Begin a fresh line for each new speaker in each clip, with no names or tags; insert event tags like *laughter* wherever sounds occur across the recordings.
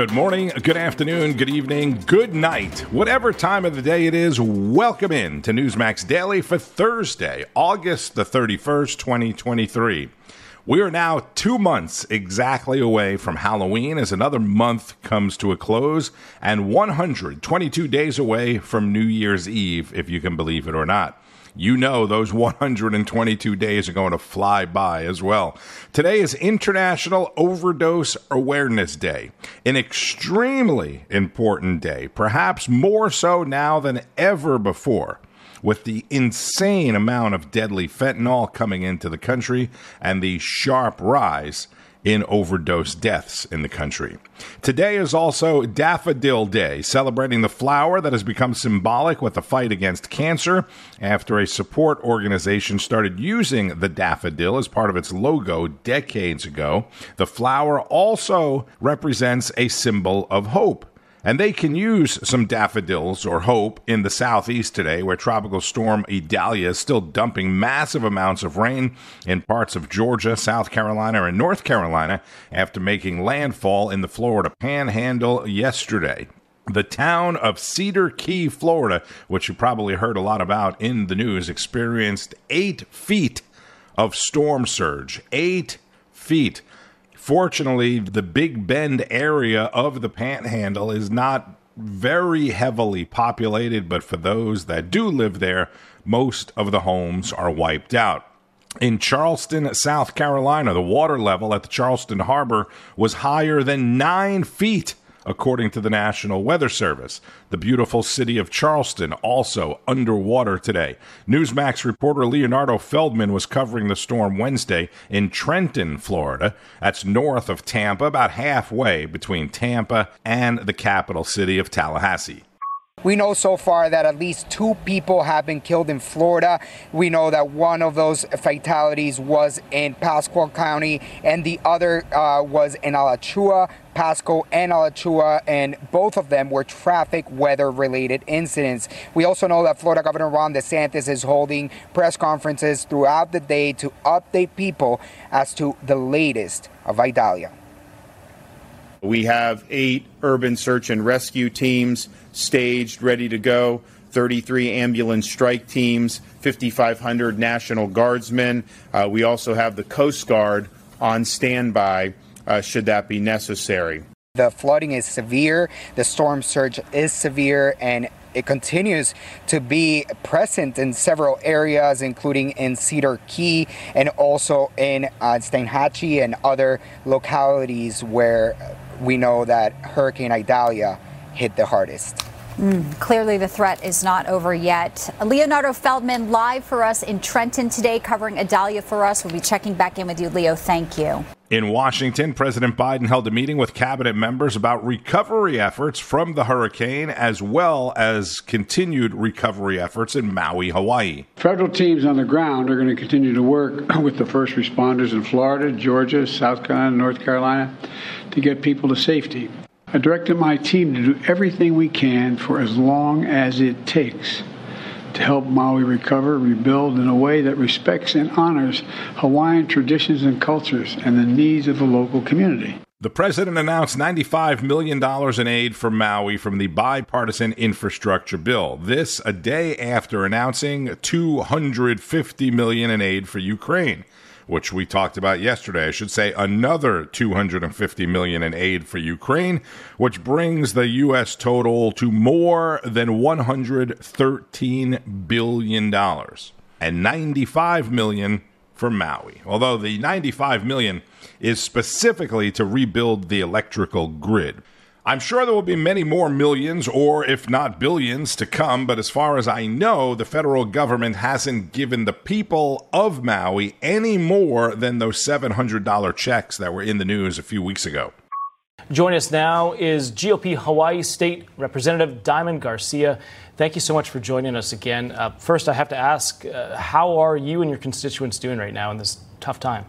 Good morning, good afternoon, good evening, good night. Whatever time of the day it is, welcome in to Newsmax Daily for Thursday, August the 31st, 2023. We are now two months exactly away from Halloween as another month comes to a close, and 122 days away from New Year's Eve, if you can believe it or not you know those 122 days are going to fly by as well. Today is International Overdose Awareness Day, an extremely important day, perhaps more so now than ever before with the insane amount of deadly fentanyl coming into the country and the sharp rise in overdose deaths in the country. Today is also Daffodil Day, celebrating the flower that has become symbolic with the fight against cancer after a support organization started using the daffodil as part of its logo decades ago. The flower also represents a symbol of hope. And they can use some daffodils or hope in the southeast today, where Tropical Storm Idalia is still dumping massive amounts of rain in parts of Georgia, South Carolina, and North Carolina after making landfall in the Florida panhandle yesterday. The town of Cedar Key, Florida, which you probably heard a lot about in the news, experienced eight feet of storm surge. Eight feet. Fortunately, the Big Bend area of the panhandle is not very heavily populated, but for those that do live there, most of the homes are wiped out. In Charleston, South Carolina, the water level at the Charleston Harbor was higher than nine feet according to the National Weather Service. The beautiful city of Charleston also underwater today. Newsmax reporter Leonardo Feldman was covering the storm Wednesday in Trenton, Florida. That's north of Tampa, about halfway between Tampa and the capital city of Tallahassee.
We know so far that at least two people have been killed in Florida. We know that one of those fatalities was in Pasco County and the other uh, was in Alachua, Pasco and Alachua, and both of them were traffic weather related incidents. We also know that Florida Governor Ron DeSantis is holding press conferences throughout the day to update people as to the latest of Idalia.
We have eight urban search and rescue teams staged, ready to go. 33 ambulance strike teams, 5,500 National Guardsmen. Uh, we also have the Coast Guard on standby uh, should that be necessary.
The flooding is severe, the storm surge is severe, and it continues to be present in several areas, including in Cedar Key and also in uh, Steinhatchee and other localities where we know that Hurricane Idalia hit the hardest.
Mm, clearly, the threat is not over yet. Leonardo Feldman live for us in Trenton today, covering Idalia for us. We'll be checking back in with you, Leo. Thank you.
In Washington, President Biden held a meeting with cabinet members about recovery efforts from the hurricane as well as continued recovery efforts in Maui, Hawaii.
Federal teams on the ground are going to continue to work *clears throat* with the first responders in Florida, Georgia, South Carolina, North Carolina to get people to safety. I directed my team to do everything we can for as long as it takes to help Maui recover, rebuild in a way that respects and honors Hawaiian traditions and cultures and the needs of the local community.
The president announced $95 million in aid for Maui from the bipartisan infrastructure bill. This a day after announcing 250 million in aid for Ukraine which we talked about yesterday. I should say another 250 million in aid for Ukraine, which brings the US total to more than 113 billion dollars and 95 million for Maui. Although the 95 million is specifically to rebuild the electrical grid. I'm sure there will be many more millions, or if not billions, to come, but as far as I know, the federal government hasn't given the people of Maui any more than those $700 checks that were in the news a few weeks ago.
Join us now is GOP Hawaii State Representative Diamond Garcia. Thank you so much for joining us again. Uh, first, I have to ask uh, how are you and your constituents doing right now in this tough time?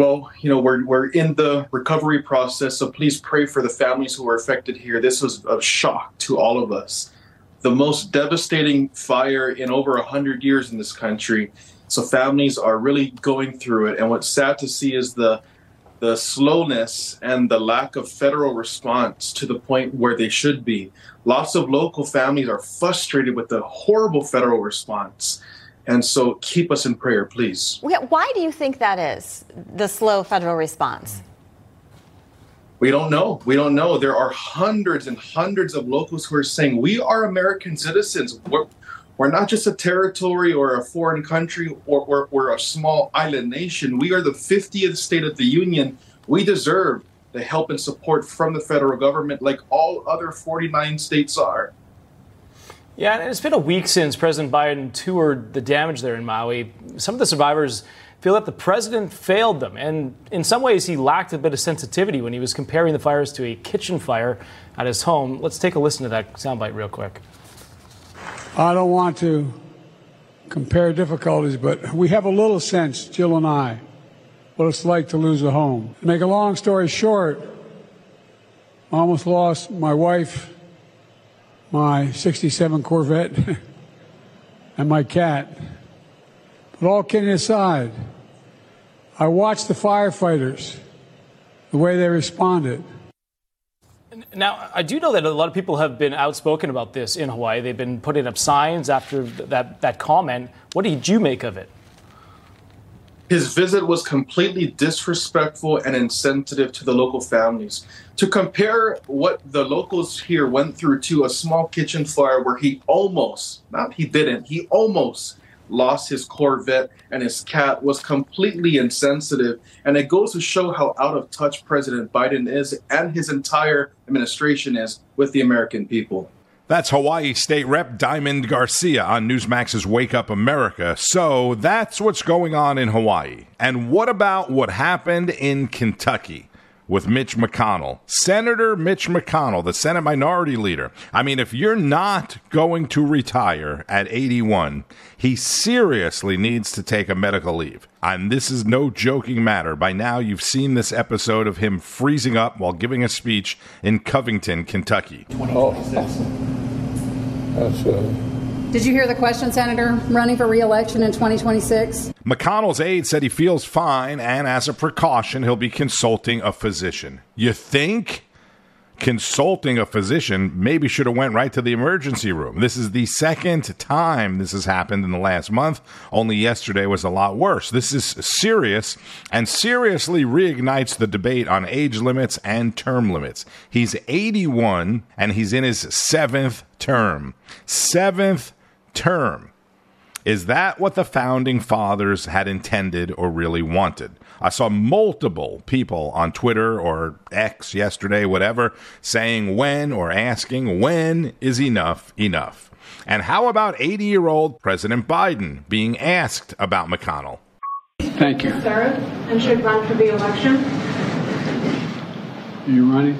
Well, you know, we're, we're in the recovery process, so please pray for the families who were affected here. This was a shock to all of us. The most devastating fire in over 100 years in this country. So families are really going through it. And what's sad to see is the the slowness and the lack of federal response to the point where they should be. Lots of local families are frustrated with the horrible federal response. And so keep us in prayer, please.
Why do you think that is, the slow federal response?
We don't know. We don't know. There are hundreds and hundreds of locals who are saying, We are American citizens. We're, we're not just a territory or a foreign country or, or we're a small island nation. We are the 50th state of the union. We deserve the help and support from the federal government like all other 49 states are.
Yeah, and it's been a week since President Biden toured the damage there in Maui. Some of the survivors feel that the president failed them, and in some ways, he lacked a bit of sensitivity when he was comparing the fires to a kitchen fire at his home. Let's take a listen to that soundbite real quick.
I don't want to compare difficulties, but we have a little sense, Jill and I, what it's like to lose a home. To make a long story short, I almost lost my wife, my 67 Corvette, *laughs* and my cat. But all kidding aside, I watched the firefighters, the way they responded.
Now, I do know that a lot of people have been outspoken about this in Hawaii. They've been putting up signs after that, that comment. What did you make of it?
His visit was completely disrespectful and insensitive to the local families. To compare what the locals here went through to a small kitchen fire where he almost, not he didn't, he almost lost his Corvette and his cat was completely insensitive. And it goes to show how out of touch President Biden is and his entire administration is with the American people.
That's Hawaii State Rep Diamond Garcia on Newsmax's Wake Up America. So that's what's going on in Hawaii. And what about what happened in Kentucky? with Mitch McConnell. Senator Mitch McConnell, the Senate Minority Leader. I mean, if you're not going to retire at 81, he seriously needs to take a medical leave. And this is no joking matter. By now, you've seen this episode of him freezing up while giving a speech in Covington, Kentucky. Oh.
That's, uh did you hear the question, Senator? Running for reelection in 2026?
McConnell's aide said he feels fine, and as a precaution, he'll be consulting a physician. You think? Consulting a physician maybe should have went right to the emergency room. This is the second time this has happened in the last month. Only yesterday was a lot worse. This is serious and seriously reignites the debate on age limits and term limits. He's 81 and he's in his seventh term. Seventh term. Is that what the founding fathers had intended or really wanted? I saw multiple people on Twitter or X yesterday, whatever, saying when or asking when is enough enough. And how about 80 year old President Biden being asked about McConnell?
Thank you.
Sarah, and should run for the election.
Are you running?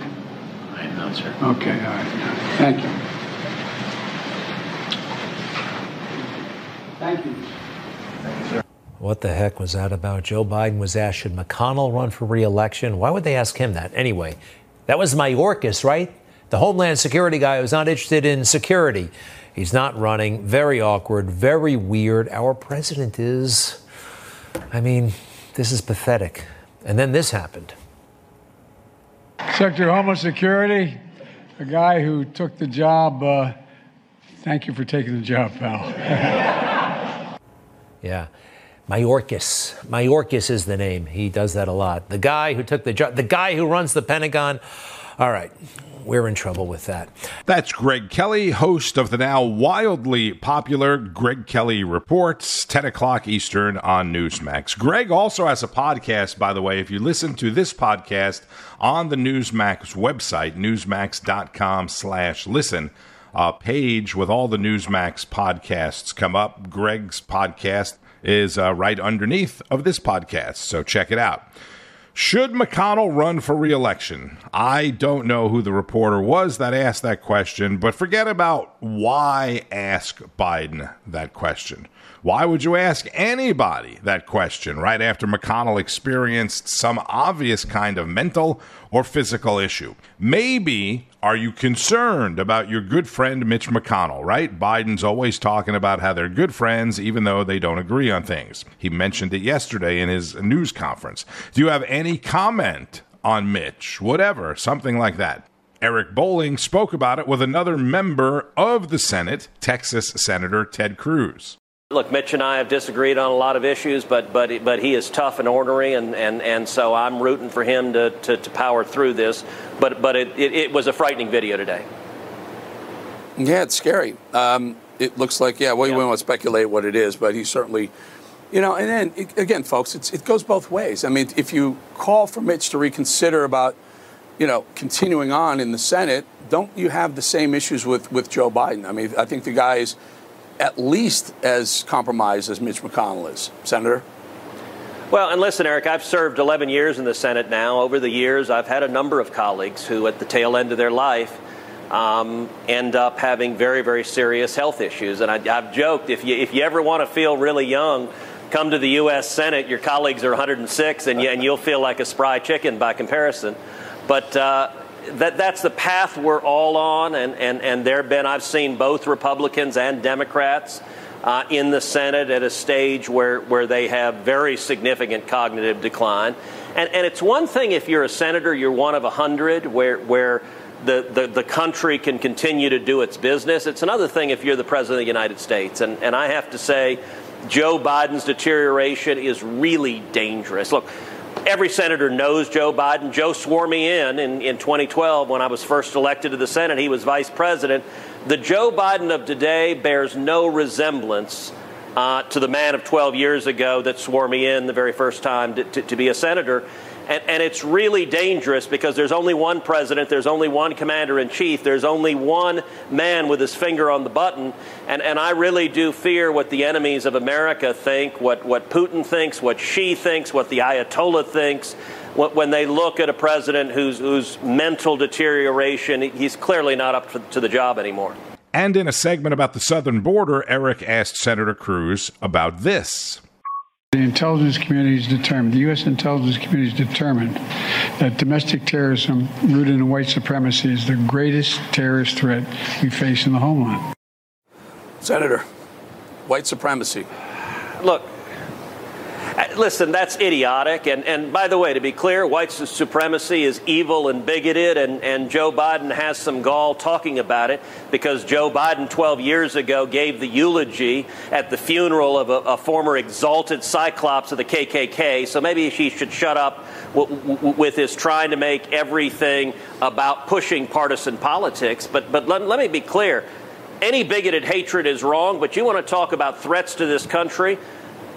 I am not, sir.
Okay, all right. Thank you. Thank you.
What the heck was that about? Joe Biden was asked, should McConnell run for reelection? Why would they ask him that? Anyway, that was Mayorkas, right? The Homeland Security guy who's not interested in security. He's not running. Very awkward, very weird. Our president is. I mean, this is pathetic. And then this happened.
Secretary of Homeland Security, a guy who took the job. Uh, thank you for taking the job, pal. *laughs*
Yeah. Mayorkas. Mayorkas is the name. He does that a lot. The guy who took the job, the guy who runs the Pentagon. All right. We're in trouble with that.
That's Greg Kelly, host of the now wildly popular Greg Kelly Reports, 10 o'clock Eastern on Newsmax. Greg also has a podcast, by the way. If you listen to this podcast on the Newsmax website, newsmax.com slash listen, a page with all the Newsmax podcasts come up. Greg's podcast is uh, right underneath of this podcast, so check it out. Should McConnell run for reelection? I don't know who the reporter was that asked that question, but forget about why ask Biden that question? Why would you ask anybody that question right after McConnell experienced some obvious kind of mental or physical issue? Maybe are you concerned about your good friend Mitch McConnell, right? Biden's always talking about how they're good friends even though they don't agree on things. He mentioned it yesterday in his news conference. Do you have any comment on Mitch? Whatever, something like that. Eric Bolling spoke about it with another member of the Senate, Texas Senator Ted Cruz.
Look, Mitch and I have disagreed on a lot of issues, but but but he is tough and ornery, and, and, and so I'm rooting for him to, to, to power through this. But but it, it, it, was a frightening video today.
Yeah, it's scary. Um, it looks like yeah. Well, you wouldn't want to speculate what it is, but he certainly, you know. And then it, again, folks, it goes both ways. I mean, if you call for Mitch to reconsider about, you know, continuing on in the Senate, don't you have the same issues with with Joe Biden? I mean, I think the guy is at least as compromised as Mitch McConnell is. Senator?
Well, and listen, Eric, I've served 11 years in the Senate now. Over the years, I've had a number of colleagues who, at the tail end of their life, um, end up having very, very serious health issues. And I, have joked if you, if you ever want to feel really young, come to the U.S. Senate. Your colleagues are 106, and, you, and you'll feel like a spry chicken by comparison. But uh, that that's the path we're all on, and, and, and there have been, I've seen both Republicans and Democrats uh, in the Senate at a stage where, where they have very significant cognitive decline. And, and it's one thing if you're a senator, you're one of a hundred, where, where the, the, the country can continue to do its business. It's another thing if you're the President of the United States. And, and I have to say, Joe Biden's deterioration is really dangerous. Look, every senator knows Joe Biden. Joe swore me in, in in 2012 when I was first elected to the Senate. He was vice president. The Joe Biden of today bears no resemblance uh, to the man of 12 years ago that swore me in the very first time to, to, to be a senator. And, and, it's really dangerous because there's only one president, there's only one commander in chief, there's only one man with his finger on the button. And, and I really do fear what the enemies of America think, what, what Putin thinks, what Xi thinks, what the Ayatollah thinks. When they look at a president whose, whose mental deterioration, he's clearly not up to the job anymore.
And in a segment about the southern border, Eric asked Senator Cruz about this.
The intelligence community is determined, the U.S. intelligence community is determined that domestic terrorism rooted in white supremacy is the greatest terrorist threat we face in the homeland.
Senator, white supremacy.
Look, Uh, listen, that's idiotic. And, and by the way, to be clear, white supremacy is evil and bigoted, and, and Joe Biden has some gall talking about it because Joe Biden 12 years ago gave the eulogy at the funeral of a, a former exalted cyclops of the KKK. So maybe he should shut up with his trying to make everything about pushing partisan politics. But, but let, let me be clear any bigoted hatred is wrong, but you want to talk about threats to this country?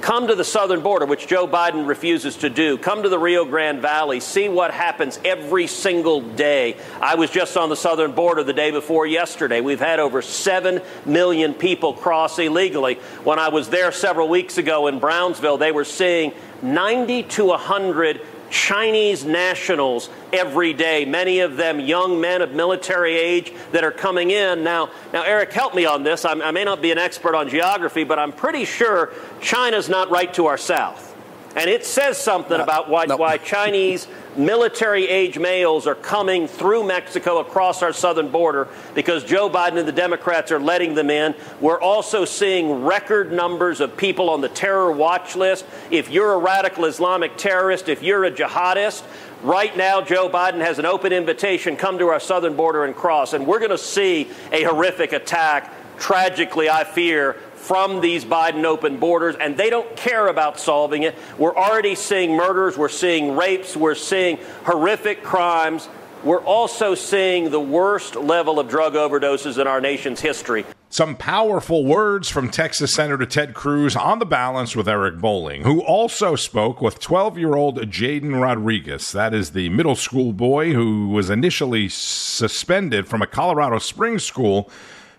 Come to the southern border, which Joe Biden refuses to do. Come to the Rio Grande Valley. See what happens every single day. I was just on the southern border the day before yesterday. We've had over 7 million people cross illegally. When I was there several weeks ago in Brownsville, they were seeing 90 to 100 Chinese nationals every day, many of them young men of military age that are coming in. Now, now Eric, help me on this. I'm, i may not be an expert on geography, but I'm pretty sure China's not right to our south. And it says something no, about why, no. why Chinese military age males are coming through Mexico across our southern border because Joe Biden and the Democrats are letting them in. We're also seeing record numbers of people on the terror watch list. If you're a radical Islamic terrorist, if you're a jihadist, Right now, Joe Biden has an open invitation come to our southern border and cross, and we're going to see a horrific attack. Tragically, I fear, from these Biden open borders, and they don't care about solving it. We're already seeing murders, we're seeing rapes, we're seeing horrific crimes. We're also seeing the worst level of drug overdoses in our nation's history.
Some powerful words from Texas Senator Ted Cruz on the balance with Eric Bolling, who also spoke with 12 year old Jaden Rodriguez. That is the middle school boy who was initially suspended from a Colorado Springs school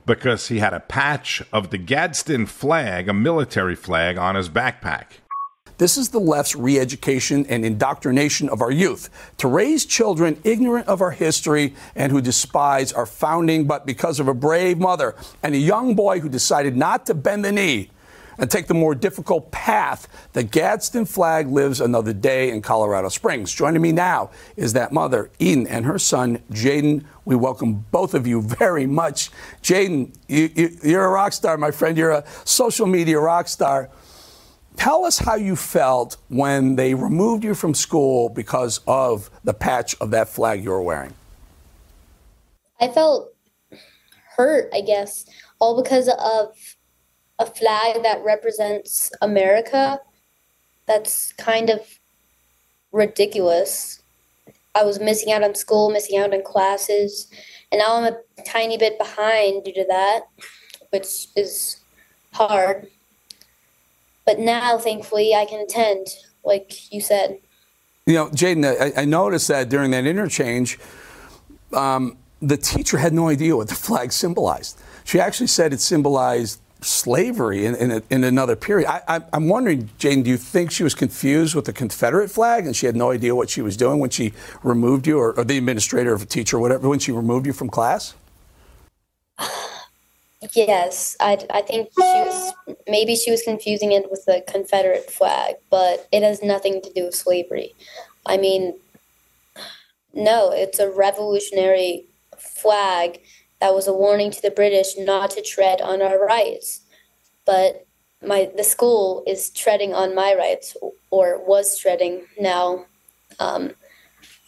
because he had a patch of the Gadsden flag, a military flag, on his backpack.
This is the left's re education and indoctrination of our youth to raise children ignorant of our history and who despise our founding, but because of a brave mother and a young boy who decided not to bend the knee and take the more difficult path, the Gadsden flag lives another day in Colorado Springs. Joining me now is that mother, Eden, and her son, Jaden. We welcome both of you very much. Jaden, you, you're a rock star, my friend. You're a social media rock star. Tell us how you felt when they removed you from school because of the patch of that flag you were wearing.
I felt hurt, I guess, all because of a flag that represents America. That's kind of ridiculous. I was missing out on school, missing out on classes, and now I'm a tiny bit behind due to that, which is hard. But now, thankfully, I can attend, like you said.
You know, Jaden, I, I, noticed that during that interchange, um, the teacher had no idea what the flag symbolized. She actually said it symbolized slavery in, in, a, in another period. I, am wondering, Jane, do you think she was confused with the Confederate flag and she had no idea what she was doing when she removed you, or, or the administrator of a teacher, or whatever, when she removed you from class? *sighs*
Yes, I, I think she was maybe she was confusing it with the Confederate flag, but it has nothing to do with slavery. I mean, no, it's a revolutionary flag that was a warning to the British not to tread on our rights. But my the school is treading on my rights, or was treading. Now, um,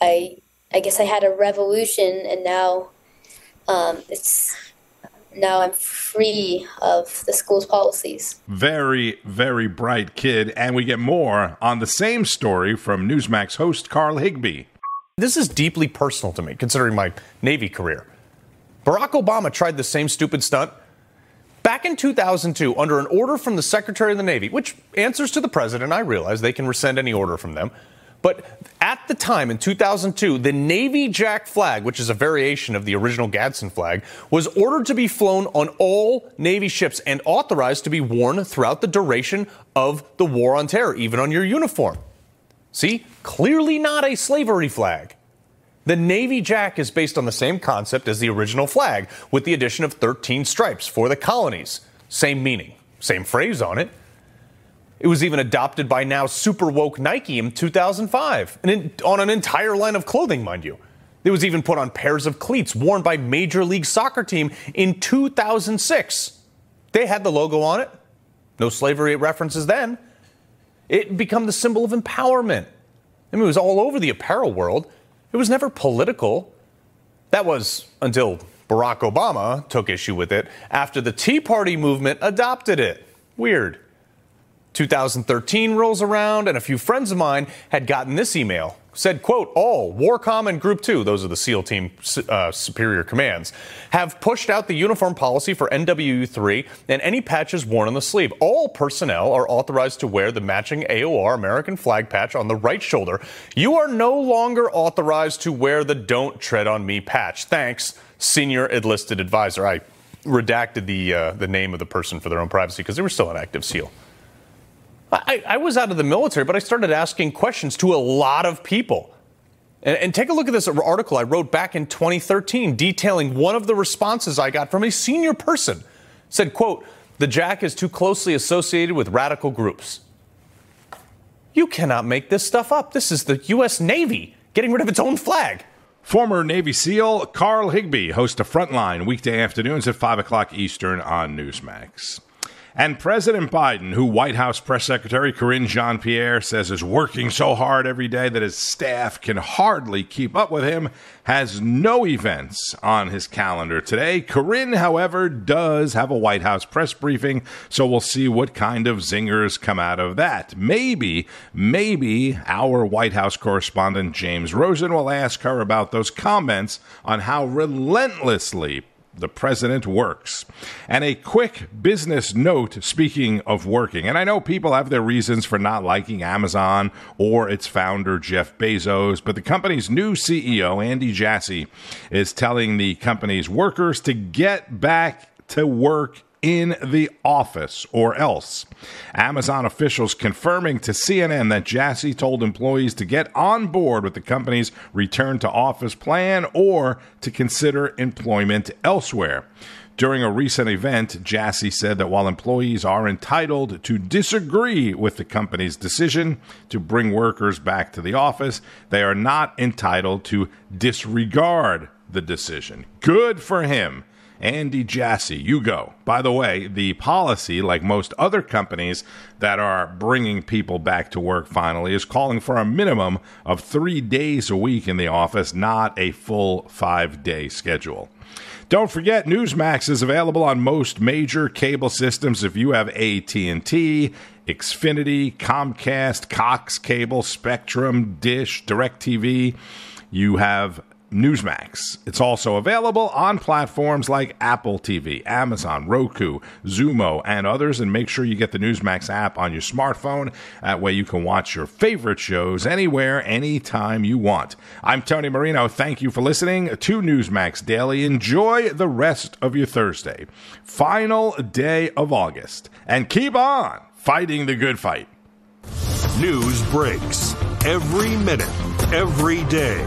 I I guess I had a revolution, and now um, it's now I'm free of the school's policies.
Very, very bright kid. And we get more on the same story from Newsmax host Carl Higbie.
This is deeply personal to me, considering my Navy career. Barack Obama tried the same stupid stunt back in 2002 under an order from the Secretary of the Navy, which answers to the president. I realize they can rescind any order from them. But at the time in 2002, the Navy Jack flag, which is a variation of the original Gadsden flag, was ordered to be flown on all Navy ships and authorized to be worn throughout the duration of the War on Terror, even on your uniform. See, clearly not a slavery flag. The Navy Jack is based on the same concept as the original flag, with the addition of 13 stripes for the colonies. Same meaning, same phrase on it. It was even adopted by now super woke Nike in 2005, and on an entire line of clothing, mind you. It was even put on pairs of cleats worn by Major League Soccer team in 2006. They had the logo on it. No slavery references then. It became the symbol of empowerment. I mean, it was all over the apparel world. It was never political. That was until Barack Obama took issue with it after the Tea Party movement adopted it. Weird. 2013 rolls around, and a few friends of mine had gotten this email said, quote, all WARCOM and Group 2, those are the SEAL team uh, superior commands, have pushed out the uniform policy for NWU3 and any patches worn on the sleeve. All personnel are authorized to wear the matching AOR American flag patch on the right shoulder. You are no longer authorized to wear the Don't Tread on Me patch. Thanks, Senior Enlisted Advisor. I redacted the, uh, the name of the person for their own privacy because they were still an active SEAL. I, I, was out of the military, but I started asking questions to a lot of people. And, and, take a look at this article I wrote back in 2013 detailing one of the responses I got from a senior person. Said, quote, the jack is too closely associated with radical groups. You cannot make this stuff up. This is the U.S. Navy getting rid of its own flag.
Former Navy SEAL Carl Higbie hosts a Frontline weekday afternoons at 5 o'clock Eastern on Newsmax. And President Biden, who White House Press Secretary Karine Jean-Pierre says is working so hard every day that his staff can hardly keep up with him, has no events on his calendar today. Karine, however, does have a White House press briefing, so we'll see what kind of zingers come out of that. Maybe, maybe our White House correspondent James Rosen will ask her about those comments on how relentlessly the president works. And a quick business note speaking of working. And I know people have their reasons for not liking Amazon or its founder, Jeff Bezos, but the company's new CEO, Andy Jassy, is telling the company's workers to get back to work in the office or else. Amazon officials confirming to CNN that Jassy told employees to get on board with the company's return to office plan or to consider employment elsewhere. During a recent event, Jassy said that while employees are entitled to disagree with the company's decision to bring workers back to the office, they are not entitled to disregard the decision. Good for him. Andy Jassy, you go. By the way, the policy, like most other companies that are bringing people back to work finally, is calling for a minimum of three days a week in the office, not a full five day schedule. Don't forget, Newsmax is available on most major cable systems. If you have AT&T, Xfinity, Comcast, Cox Cable, Spectrum, Dish, DirecTV, you have Newsmax. It's also available on platforms like Apple TV, Amazon, Roku, Xumo, and others. And make sure you get the Newsmax app on your smartphone. That way you can watch your favorite shows anywhere, anytime you want. I'm Tony Marino. Thank you for listening to Newsmax Daily. Enjoy the rest of your Thursday, final day of August, and keep on fighting the good fight.
News breaks every minute, every day